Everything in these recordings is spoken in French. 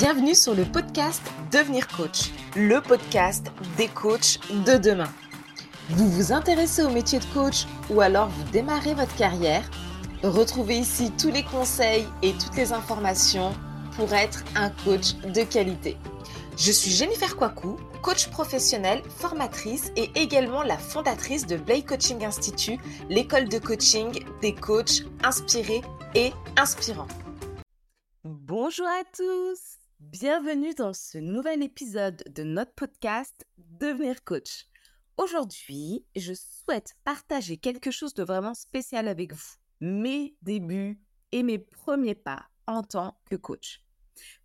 Bienvenue sur le podcast Devenir coach, le podcast des coachs de demain. Vous vous intéressez au métier de coach ou alors vous démarrez votre carrière? Retrouvez ici tous les conseils et toutes les informations pour être un coach de qualité. Je suis Jennifer Kwaku, coach professionnelle, formatrice et également la fondatrice de Blake Coaching Institute, l'école de coaching des coachs inspirés et inspirants. Bonjour à tous, bienvenue dans ce nouvel épisode de notre podcast Devenir coach. Aujourd'hui, je souhaite partager quelque chose de vraiment spécial avec vous, mes débuts et mes premiers pas en tant que coach.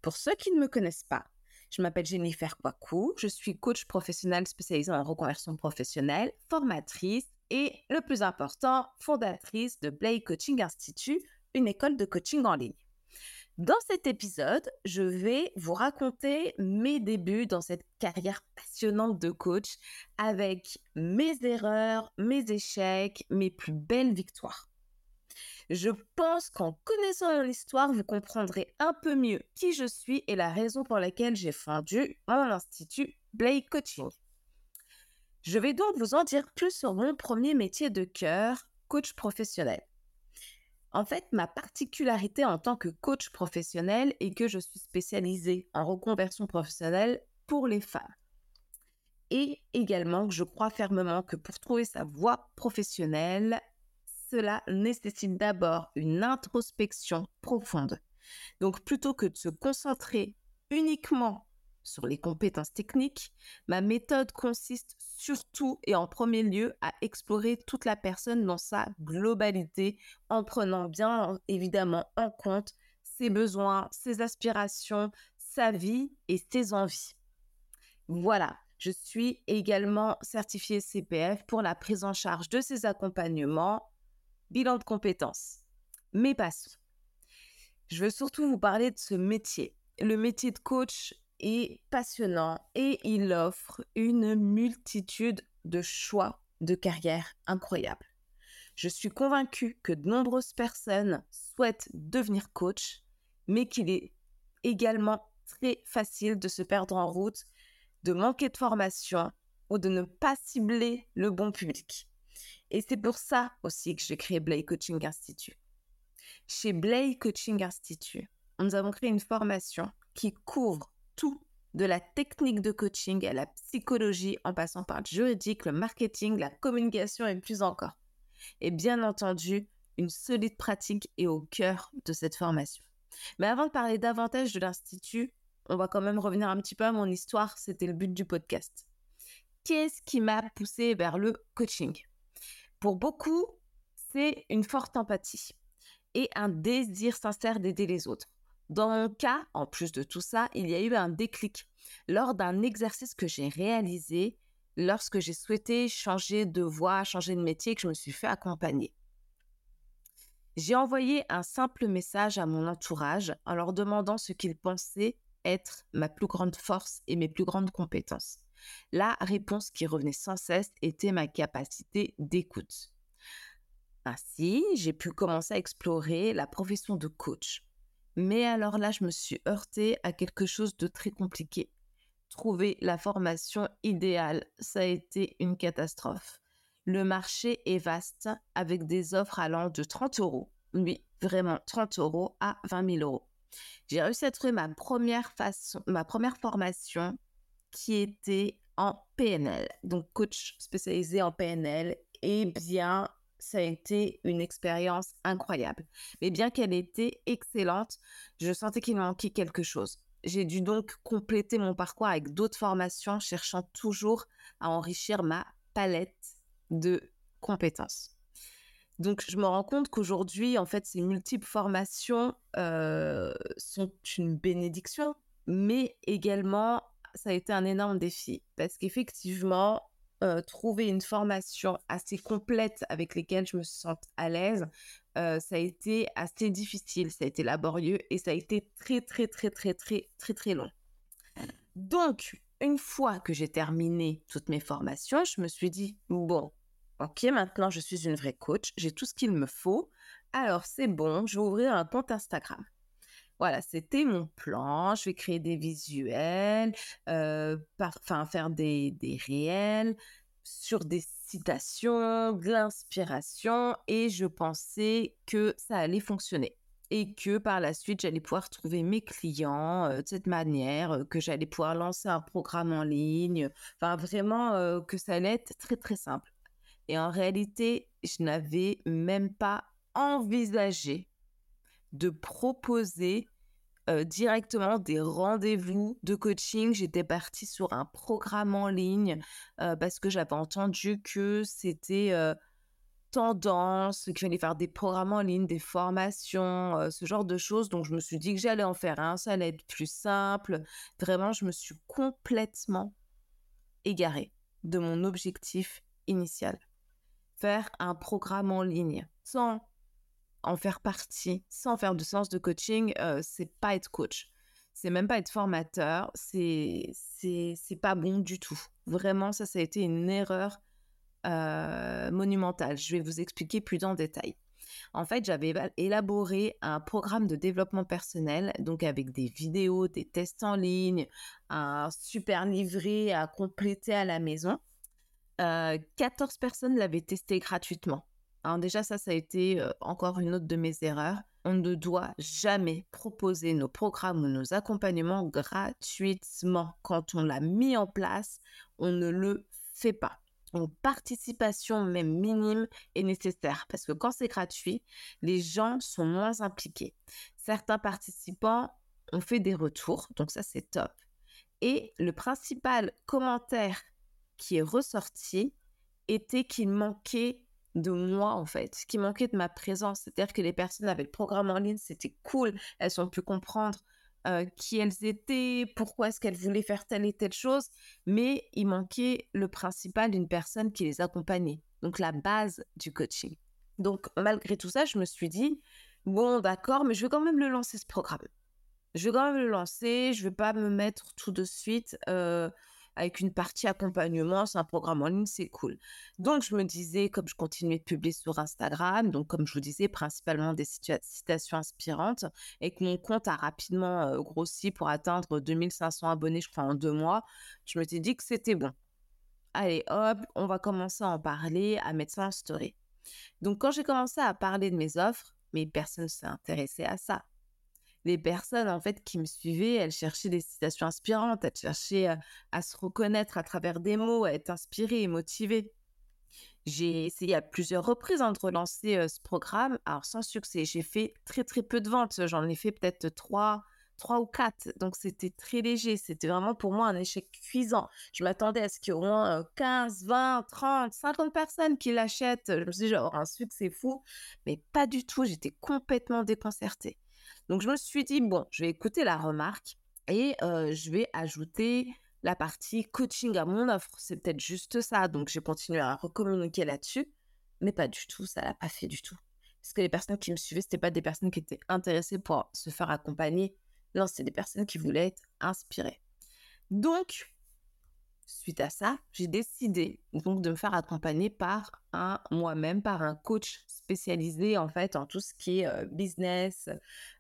Pour ceux qui ne me connaissent pas, je m'appelle Jennifer Kwaku, je suis coach professionnel spécialisée en reconversion professionnelle, formatrice et, le plus important, fondatrice de Blake Coaching Institute, une école de coaching en ligne. Dans cet épisode, je vais vous raconter mes débuts dans cette carrière passionnante de coach avec mes erreurs, mes échecs, mes plus belles victoires. Je pense qu'en connaissant mon histoire, vous comprendrez un peu mieux qui je suis et la raison pour laquelle j'ai fondé mon institut Blake Coaching. Je vais donc vous en dire plus sur mon premier métier de cœur, coach professionnel. En fait, ma particularité en tant que coach professionnel est que je suis spécialisée en reconversion professionnelle pour les femmes. Et également, je crois fermement que pour trouver sa voie professionnelle, cela nécessite d'abord une introspection profonde. Donc plutôt que de se concentrer uniquement sur les compétences techniques, ma méthode consiste surtout et en premier lieu à explorer toute la personne dans sa globalité en prenant bien évidemment en compte ses besoins, ses aspirations, sa vie et ses envies. Voilà, je suis également certifiée CPF pour la prise en charge de ces accompagnements, bilan de compétences. Mais passons. Je veux surtout vous parler de ce métier. Le métier de coach est passionnant et il offre une multitude de choix de carrière incroyables. Je suis convaincue que de nombreuses personnes souhaitent devenir coach, mais qu'il est également très facile de se perdre en route, de manquer de formation ou de ne pas cibler le bon public. Et c'est pour ça aussi que j'ai créé Blake Coaching Institute. Chez Blake Coaching Institute, nous avons créé une formation qui couvre tout de la technique de coaching à la psychologie en passant par le juridique, le marketing, la communication et plus encore. Et bien entendu, une solide pratique est au cœur de cette formation. Mais avant de parler davantage de l'Institut, on va quand même revenir un petit peu à mon histoire, c'était le but du podcast. Qu'est-ce qui m'a poussé vers le coaching? Pour beaucoup, c'est une forte empathie et un désir sincère d'aider les autres. Dans mon cas, en plus de tout ça, il y a eu un déclic lors d'un exercice que j'ai réalisé lorsque j'ai souhaité changer de voie, changer de métier et que je me suis fait accompagner. J'ai envoyé un simple message à mon entourage en leur demandant ce qu'ils pensaient être ma plus grande force et mes plus grandes compétences. La réponse qui revenait sans cesse était ma capacité d'écoute. Ainsi, j'ai pu commencer à explorer la profession de coach. Mais alors là, je me suis heurtée à quelque chose de très compliqué. Trouver la formation idéale, ça a été une catastrophe. Le marché est vaste avec des offres allant de 30 euros, oui, vraiment 30 euros à 20 000 euros. J'ai réussi à trouver ma première, formation qui était en PNL, donc coach spécialisé en PNL. Eh bien, ça a été une expérience incroyable. Mais bien qu'elle était excellente, je sentais qu'il manquait quelque chose. J'ai dû donc compléter mon parcours avec d'autres formations, cherchant toujours à enrichir ma palette de compétences. Donc, je me rends compte qu'aujourd'hui, en fait, ces multiples formations euh, sont une bénédiction, mais également, ça a été un énorme défi parce qu'effectivement, euh, trouver une formation assez complète avec lesquelles je me sens à l'aise, euh, ça a été assez difficile, ça a été laborieux et ça a été très très très très très très très long. Donc, une fois que j'ai terminé toutes mes formations, je me suis dit, bon, ok, maintenant je suis une vraie coach, j'ai tout ce qu'il me faut, alors c'est bon, je vais ouvrir un compte Instagram. Voilà, c'était mon plan. Je vais créer des visuels, euh, faire des, des réels sur des citations, de l'inspiration, et je pensais que ça allait fonctionner et que par la suite, j'allais pouvoir trouver mes clients euh, de cette manière, euh, que j'allais pouvoir lancer un programme en ligne, enfin vraiment que ça allait être très très simple. Et en réalité, je n'avais même pas envisagé de proposer directement des rendez-vous de coaching. J'étais partie sur un programme en ligne parce que j'avais entendu que c'était tendance, qu'il fallait faire des programmes en ligne, des formations, euh, ce genre de choses. Donc, je me suis dit que j'allais en faire un, ça allait être plus simple. Vraiment, je me suis complètement égarée de mon objectif initial. Faire un programme en ligne sans en faire partie, sans faire de sens de coaching, c'est pas être coach. C'est même pas être formateur, c'est pas bon du tout. Vraiment, ça, ça a été une erreur monumentale. Je vais vous expliquer plus en détail. En fait, j'avais élaboré un programme de développement personnel, donc avec des vidéos, des tests en ligne, un super livret à compléter à la maison. 14 euh, personnes l'avaient testé gratuitement. Déjà, ça, ça a été encore une autre de mes erreurs. On ne doit jamais proposer nos programmes ou nos accompagnements gratuitement. Quand on l'a mis en place, on ne le fait pas une participation même minime est nécessaire parce que quand c'est gratuit, les gens sont moins impliqués. Certains participants ont fait des retours, donc ça c'est top. Et le principal commentaire qui est ressorti était qu'il manquait de moi en fait, qu'il manquait de ma présence. C'est-à-dire que les personnes avaient le programme en ligne, c'était cool, elles ont pu comprendre qui elles étaient, pourquoi est-ce qu'elles voulaient faire telle et telle chose, mais il manquait le principal d'une personne qui les accompagnait, donc la base du coaching. Donc malgré tout ça, je me suis dit, bon d'accord, mais je vais quand même le lancer ce programme. Je vais quand même le lancer, je vais pas me mettre tout de suite avec une partie accompagnement, c'est un programme en ligne, c'est cool. Donc, je me disais, comme je continuais de publier sur Instagram, donc comme je vous disais, principalement des citations inspirantes, et que mon compte a rapidement grossi pour atteindre 2500 abonnés, je crois, en deux mois, je me suis dit que c'était bon. Allez, hop, on va commencer à en parler, à mettre ça en story. Donc, quand j'ai commencé à parler de mes offres, mais personne ne s'est intéressé à ça les personnes en fait qui me suivaient, elles cherchaient des citations inspirantes, elles cherchaient à, se reconnaître à travers des mots, à être inspirées et motivées. J'ai essayé à plusieurs reprises hein, de relancer euh, ce programme, alors sans succès. J'ai fait très très peu de ventes, j'en ai fait peut-être trois, trois ou quatre, donc c'était très léger. C'était vraiment pour moi un échec cuisant. Je m'attendais à ce qu'il y ait au moins 15, 20, 30, 50 personnes qui l'achètent. Je me suis dit, genre, un succès fou, mais pas du tout. J'étais complètement déconcertée. Donc je me suis dit, bon, je vais écouter la remarque et je vais ajouter la partie coaching à mon offre. C'est peut-être juste ça. Donc j'ai continué à recommuniquer là-dessus, mais pas du tout, ça l'a pas fait du tout. Parce que les personnes qui me suivaient, c'était pas des personnes qui étaient intéressées pour se faire accompagner. Non, c'est des personnes qui voulaient être inspirées. Donc, suite à ça, j'ai décidé donc de me faire accompagner par moi-même, par un coach spécialisé en fait en tout ce qui est business,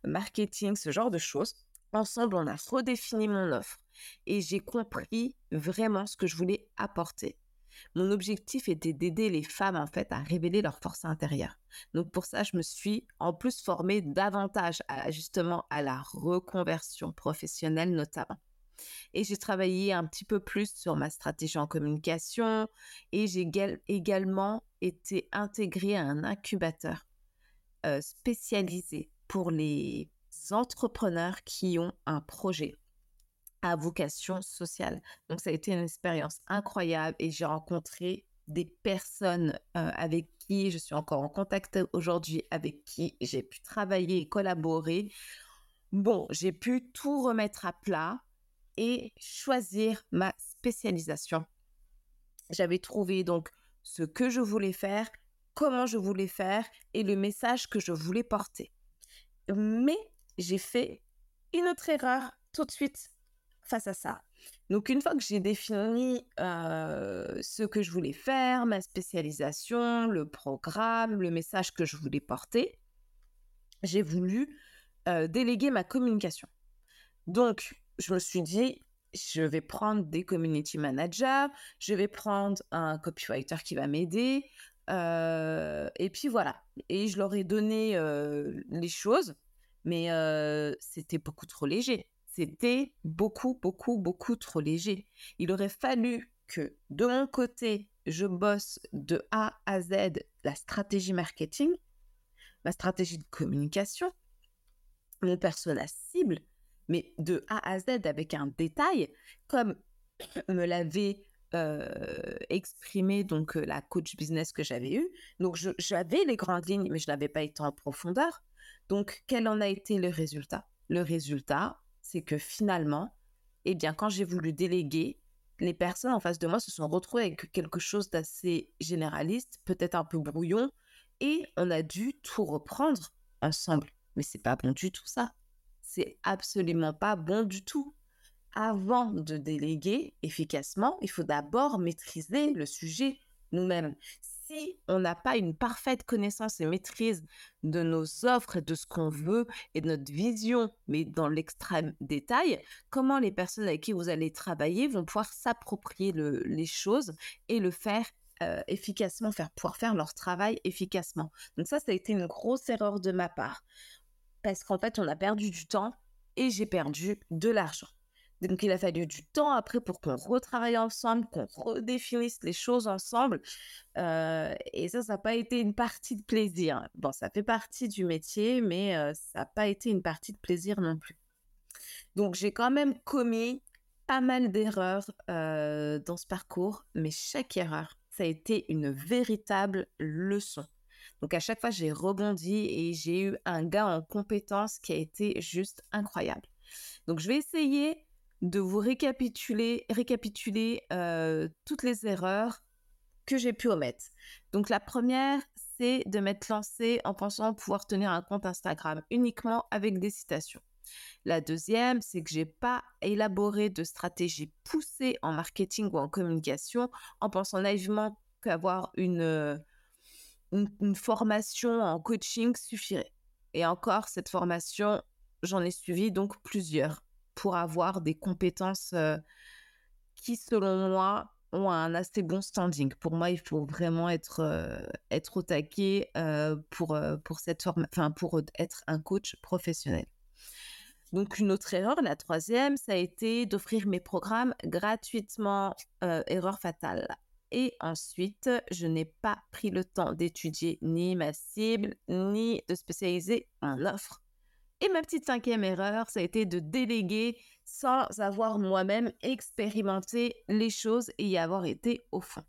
marketing, ce genre de choses. Ensemble, on a redéfini mon offre et j'ai compris vraiment ce que je voulais apporter. Mon objectif était d'aider les femmes en fait à révéler leur force intérieure. Donc pour ça, je me suis en plus formée davantage justement à la reconversion professionnelle notamment. Et j'ai travaillé un petit peu plus sur ma stratégie en communication et j'ai également été intégrée à un incubateur euh, spécialisé pour les entrepreneurs qui ont un projet à vocation sociale. Donc ça a été une expérience incroyable et j'ai rencontré des personnes euh, avec qui je suis encore en contact aujourd'hui, avec qui j'ai pu travailler et collaborer. Bon, j'ai pu tout remettre à plat et choisir ma spécialisation. J'avais trouvé donc ce que je voulais faire, comment je voulais faire et le message que je voulais porter. Mais j'ai fait une autre erreur tout de suite face à ça. Donc une fois que j'ai défini euh, ce que je voulais faire, ma spécialisation, le programme, le message que je voulais porter, j'ai voulu déléguer ma communication. Donc, je me suis dit, je vais prendre des community managers, je vais prendre un copywriter qui va m'aider. et puis voilà. Et je leur ai donné les choses, mais c'était beaucoup trop léger. C'était beaucoup, beaucoup, beaucoup trop léger. Il aurait fallu que de mon côté, je bosse de A à Z la stratégie marketing, ma stratégie de communication, mon persona cible, mais de A à Z avec un détail, comme me l'avait euh, exprimé donc euh, la coach business que j'avais eue. Donc j'avais les grandes lignes, mais je n'avais pas été en profondeur. Donc quel en a été le résultat? Le résultat, c'est que finalement, eh bien, quand j'ai voulu déléguer, les personnes en face de moi se sont retrouvées avec quelque chose d'assez généraliste, peut-être un peu brouillon, et on a dû tout reprendre ensemble. Mais c'est pas bon du tout ça. C'est absolument pas bon du tout. Avant de déléguer efficacement, il faut d'abord maîtriser le sujet nous-mêmes si on n'a pas une parfaite connaissance et maîtrise de nos offres de ce qu'on veut et de notre vision, mais dans l'extrême détail, comment les personnes avec qui vous allez travailler vont pouvoir s'approprier les choses et le faire euh, efficacement, faire, pouvoir faire leur travail efficacement. Donc ça, ça a été une grosse erreur de ma part. Parce qu'en fait, on a perdu du temps et j'ai perdu de l'argent. Donc, il a fallu du temps après pour qu'on retravaille ensemble, qu'on redéfinisse les choses ensemble. Euh, et ça, ça n'a pas été une partie de plaisir. Bon, ça fait partie du métier, mais euh, ça n'a pas été une partie de plaisir non plus. Donc, j'ai quand même commis pas mal d'erreurs euh, dans ce parcours, mais chaque erreur, ça a été une véritable leçon. Donc à chaque fois, j'ai rebondi et j'ai eu un gars en compétence qui a été juste incroyable. Donc je vais essayer de vous récapituler, récapituler euh, toutes les erreurs que j'ai pu omettre. Donc la première, c'est de m'être lancée en pensant pouvoir tenir un compte Instagram uniquement avec des citations. La deuxième, c'est que j'ai pas élaboré de stratégie poussée en marketing ou en communication en pensant naïvement qu'avoir une, une formation en coaching suffirait. Et encore, cette formation, j'en ai suivi donc plusieurs pour avoir des compétences euh, qui, selon moi, ont un assez bon standing. Pour moi, il faut vraiment être, euh, être au taquet euh, pour, pour, cette pour être un coach professionnel. Donc, une autre erreur, la troisième, ça a été d'offrir mes programmes gratuitement, erreur fatale. Et ensuite, je n'ai pas pris le temps d'étudier ni ma cible, ni de spécialiser en offre. Et ma petite cinquième erreur, ça a été de déléguer sans avoir moi-même expérimenté les choses et y avoir été au fond.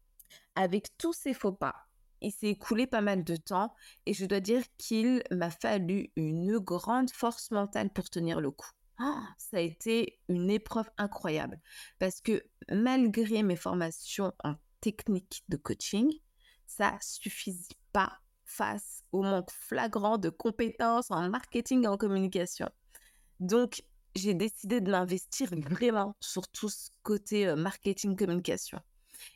Avec tous ces faux pas, il s'est écoulé pas mal de temps et je dois dire qu'il m'a fallu une grande force mentale pour tenir le coup. Ah, ça a été une épreuve incroyable parce que malgré mes formations en technique de coaching, ça suffisait pas face au manque flagrant de compétences en marketing et en communication. Donc, j'ai décidé de m'investir vraiment sur tout ce côté euh, marketing communication.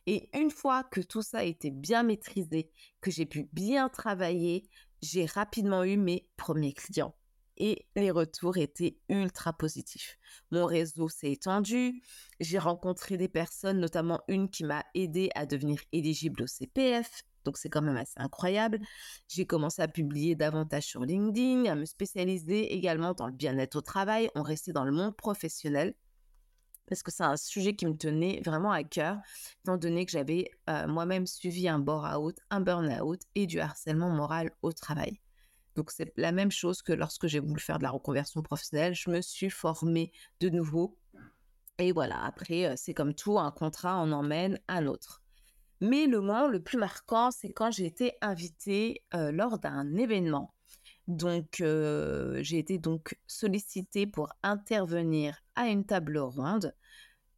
Et une fois que tout ça a été bien maîtrisé, que j'ai pu bien travailler, j'ai rapidement eu mes premiers clients. Et les retours étaient ultra positifs. Mon réseau s'est étendu. J'ai rencontré des personnes, notamment une qui m'a aidé à devenir éligible au CPF. Donc c'est quand même assez incroyable. J'ai commencé à publier davantage sur LinkedIn, à me spécialiser également dans le bien-être au travail, on restait dans le monde professionnel parce que c'est un sujet qui me tenait vraiment à cœur, étant donné que j'avais euh, moi-même suivi un bore-out, un burn-out et du harcèlement moral au travail. Donc c'est la même chose que lorsque j'ai voulu faire de la reconversion professionnelle, je me suis formée de nouveau. Et voilà, après, c'est comme tout, un contrat en emmène un autre. Mais le moment le plus marquant, c'est quand j'ai été invitée lors d'un événement. Donc, j'ai été donc sollicitée pour intervenir à une table ronde.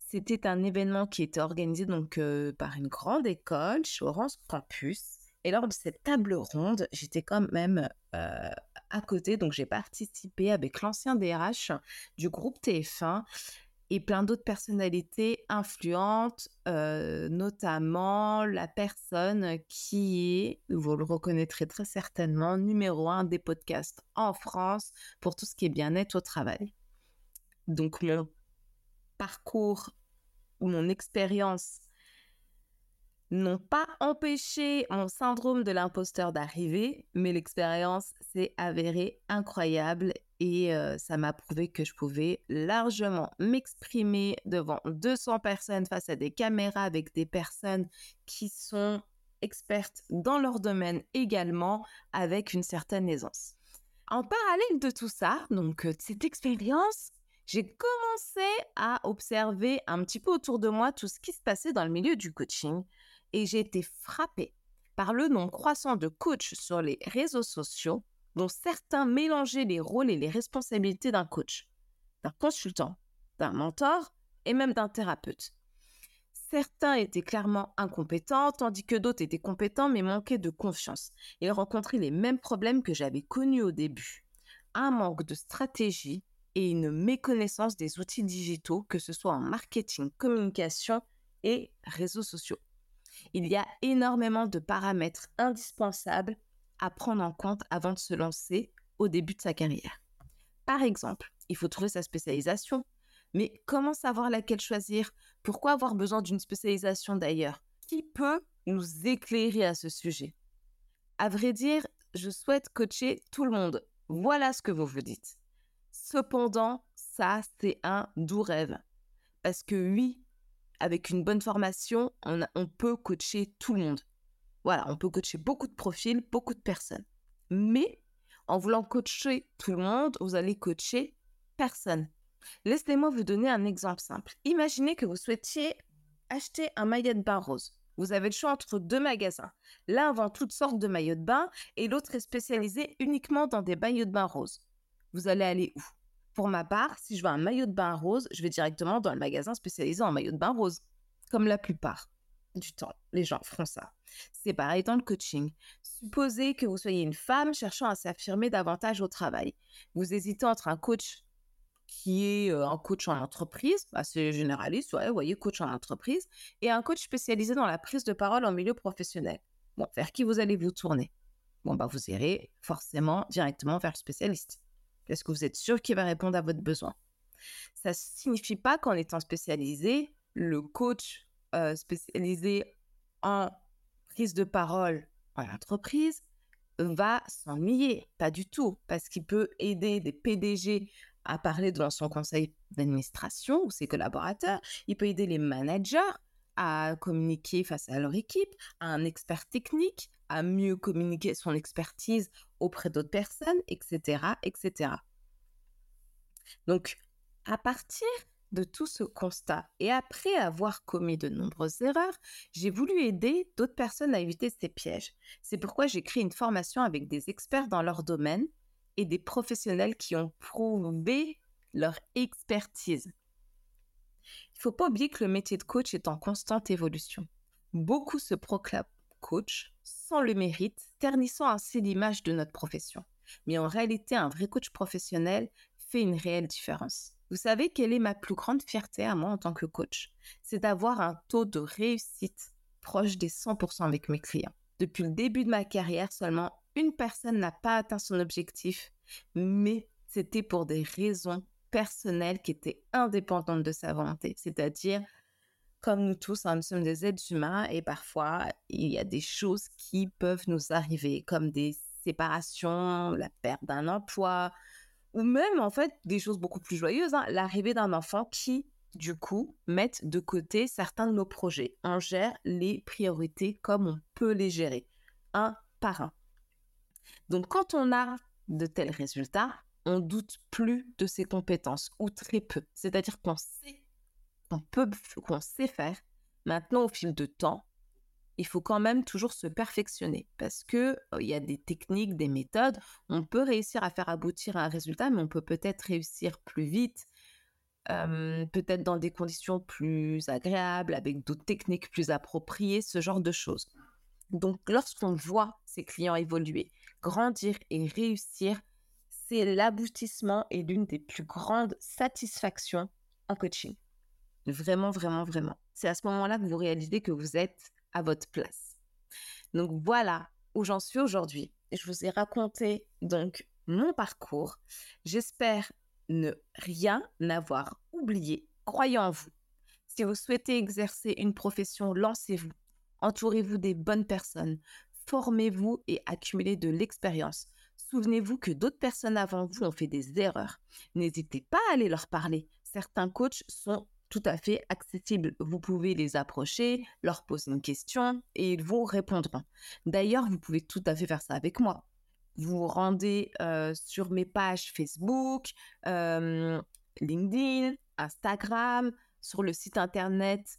C'était un événement qui était organisé donc par une grande école Orange Campus. Et lors de cette table ronde, j'étais quand même à côté, donc j'ai participé avec l'ancien DRH du groupe TF1 et plein d'autres personnalités influentes, euh, notamment la personne qui est, vous le reconnaîtrez très certainement, numéro un des podcasts en France pour tout ce qui est bien-être au travail. Donc mon parcours ou mon expérience n'ont pas empêché mon syndrome de l'imposteur d'arriver, mais l'expérience s'est avérée incroyable et euh, ça m'a prouvé que je pouvais largement m'exprimer devant 200 personnes face à des caméras avec des personnes qui sont expertes dans leur domaine également avec une certaine aisance. En parallèle de tout ça, donc euh, cette expérience, j'ai commencé à observer un petit peu autour de moi tout ce qui se passait dans le milieu du coaching et j'ai été frappée par le nombre croissant de coachs sur les réseaux sociaux dont certains mélangeaient les rôles et les responsabilités d'un coach, d'un consultant, d'un mentor et même d'un thérapeute. Certains étaient clairement incompétents, tandis que d'autres étaient compétents mais manquaient de confiance. Ils rencontraient les mêmes problèmes que j'avais connus au début. Un manque de stratégie et une méconnaissance des outils digitaux, que ce soit en marketing, communication et réseaux sociaux il y a énormément de paramètres indispensables à prendre en compte avant de se lancer au début de sa carrière. Par exemple, il faut trouver sa spécialisation. Mais comment savoir laquelle choisir? Pourquoi avoir besoin d'une spécialisation d'ailleurs? Qui peut nous éclairer à ce sujet? À vrai dire, je souhaite coacher tout le monde. Voilà ce que vous vous dites. Cependant, ça, c'est un doux rêve. Parce que oui, avec une bonne formation, on, peut coacher tout le monde. Voilà, on peut coacher beaucoup de profils, beaucoup de personnes. Mais en voulant coacher tout le monde, vous allez coacher personne. Laissez-moi vous donner un exemple simple. Imaginez que vous souhaitiez acheter un maillot de bain rose. Vous avez le choix entre deux magasins. L'un vend toutes sortes de maillots de bain et l'autre est spécialisé uniquement dans des maillots de bain roses. Vous allez aller où? Pour ma part, si je veux un maillot de bain rose, je vais directement dans le magasin spécialisé en maillot de bain rose, comme la plupart du temps, les gens font ça. C'est pareil dans le coaching. Supposez que vous soyez une femme cherchant à s'affirmer davantage au travail. Vous hésitez entre un coach qui est euh, un coach en entreprise, assez généraliste, ouais, vous voyez, coach en entreprise, et un coach spécialisé dans la prise de parole en milieu professionnel. Bon, vers qui vous allez vous tourner? Bon, bah, vous irez forcément directement vers le spécialiste. Est-ce que vous êtes sûr qu'il va répondre à votre besoin Ça ne signifie pas qu'en étant spécialisé, le coach euh, spécialisé en prise de parole en entreprise va s'ennuyer. Pas du tout, parce qu'il peut aider des PDG à parler dans son conseil d'administration ou ses collaborateurs. Il peut aider les managers à communiquer face à leur équipe, à un expert technique, à mieux communiquer son expertise auprès d'autres personnes, etc., etc. Donc, à partir de tout ce constat et après avoir commis de nombreuses erreurs, j'ai voulu aider d'autres personnes à éviter ces pièges. C'est pourquoi j'ai créé une formation avec des experts dans leur domaine et des professionnels qui ont prouvé leur expertise. Il ne faut pas oublier que le métier de coach est en constante évolution. Beaucoup se proclament coach le mérite, ternissant ainsi l'image de notre profession. Mais en réalité, un vrai coach professionnel fait une réelle différence. Vous savez quelle est ma plus grande fierté à moi en tant que coach? C'est d'avoir un taux de réussite proche des 100% avec mes clients. Depuis le début de ma carrière, seulement une personne n'a pas atteint son objectif, mais c'était pour des raisons personnelle qui était indépendante de sa volonté. C'est-à-dire, comme nous tous, hein, nous sommes des êtres humains et parfois, il y a des choses qui peuvent nous arriver, comme des séparations, la perte d'un emploi, ou même en fait des choses beaucoup plus joyeuses, hein, l'arrivée d'un enfant qui, du coup, mettent de côté certains de nos projets. On gère les priorités comme on peut les gérer, un par un. Donc quand on a de tels résultats, on doute plus de ses compétences ou très peu. C'est-à-dire qu'on sait qu'on peut, qu'on sait faire. Maintenant, au fil de temps, il faut quand même toujours se perfectionner parce que euh, il y a des techniques, des méthodes. On peut réussir à faire aboutir un résultat, mais on peut peut-être réussir plus vite, peut-être dans des conditions plus agréables, avec d'autres techniques plus appropriées, ce genre de choses. Donc, lorsqu'on voit ses clients évoluer, grandir et réussir, c'est l'aboutissement et l'une des plus grandes satisfactions en coaching. Vraiment, vraiment, vraiment. C'est à ce moment-là que vous réalisez que vous êtes à votre place. Donc voilà où j'en suis aujourd'hui. Je vous ai raconté donc mon parcours. J'espère ne rien avoir oublié. Croyez en vous. Si vous souhaitez exercer une profession, lancez-vous. Entourez-vous des bonnes personnes. Formez-vous et accumulez de l'expérience. Souvenez-vous que d'autres personnes avant vous ont fait des erreurs. N'hésitez pas à aller leur parler. Certains coachs sont tout à fait accessibles. Vous pouvez les approcher, leur poser une question et ils vous répondront. D'ailleurs, vous pouvez tout à fait faire ça avec moi. Vous vous rendez euh, sur mes pages Facebook, euh, LinkedIn, Instagram, sur le site internet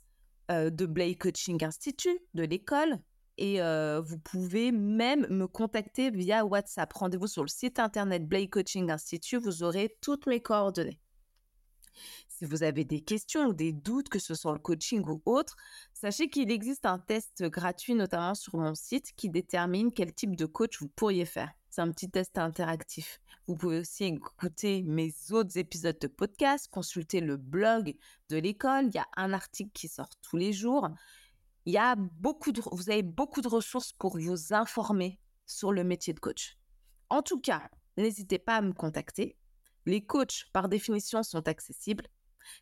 euh, de Blake Coaching Institute, de l'école. Et vous pouvez même me contacter via WhatsApp. Rendez-vous sur le site internet Blake Coaching Institute, vous aurez toutes mes coordonnées. Si vous avez des questions ou des doutes, que ce soit le coaching ou autre, sachez qu'il existe un test gratuit, notamment sur mon site, qui détermine quel type de coach vous pourriez faire. C'est un petit test interactif. Vous pouvez aussi écouter mes autres épisodes de podcast, consulter le blog de l'école. Il y a un article qui sort tous les jours. Il y a beaucoup de, vous avez beaucoup de ressources pour vous informer sur le métier de coach. En tout cas, n'hésitez pas à me contacter. Les coachs, par définition, sont accessibles.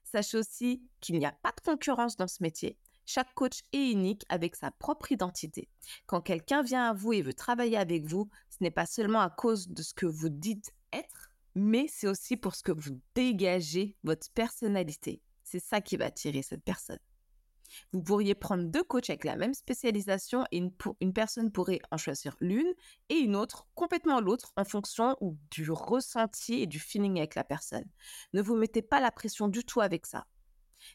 Sachez aussi qu'il n'y a pas de concurrence dans ce métier. Chaque coach est unique avec sa propre identité. Quand quelqu'un vient à vous et veut travailler avec vous, ce n'est pas seulement à cause de ce que vous dites être, mais c'est aussi pour ce que vous dégagez votre personnalité. C'est ça qui va attirer cette personne. Vous pourriez prendre deux coachs avec la même spécialisation et une, personne pourrait en choisir l'une et une autre complètement l'autre en fonction du ressenti et du feeling avec la personne. Ne vous mettez pas la pression du tout avec ça.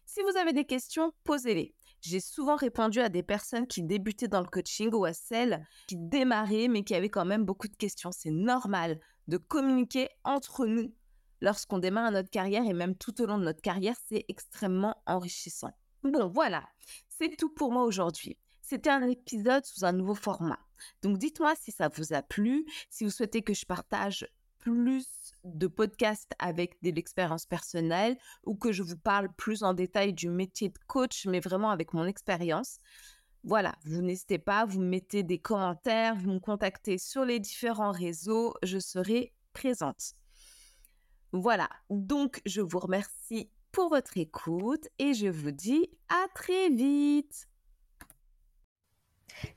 Si vous avez des questions, posez-les. J'ai souvent répondu à des personnes qui débutaient dans le coaching ou à celles qui démarraient mais qui avaient quand même beaucoup de questions. C'est normal de communiquer entre nous lorsqu'on démarre notre carrière et même tout au long de notre carrière, c'est extrêmement enrichissant. Bon, voilà, c'est tout pour moi aujourd'hui. C'était un épisode sous un nouveau format. Donc dites-moi si ça vous a plu, si vous souhaitez que je partage plus de podcasts avec de l'expérience personnelle ou que je vous parle plus en détail du métier de coach, mais vraiment avec mon expérience. Voilà, vous n'hésitez pas, vous mettez des commentaires, vous me contactez sur les différents réseaux, je serai présente. Voilà, donc je vous remercie pour votre écoute et je vous dis à très vite.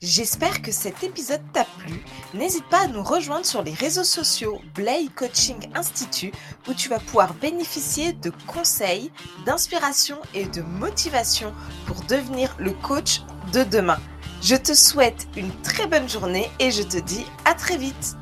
J'espère que cet épisode t'a plu. N'hésite pas à nous rejoindre sur les réseaux sociaux Blay Coaching Institute où tu vas pouvoir bénéficier de conseils, d'inspiration et de motivation pour devenir le coach de demain. Je te souhaite une très bonne journée et je te dis à très vite.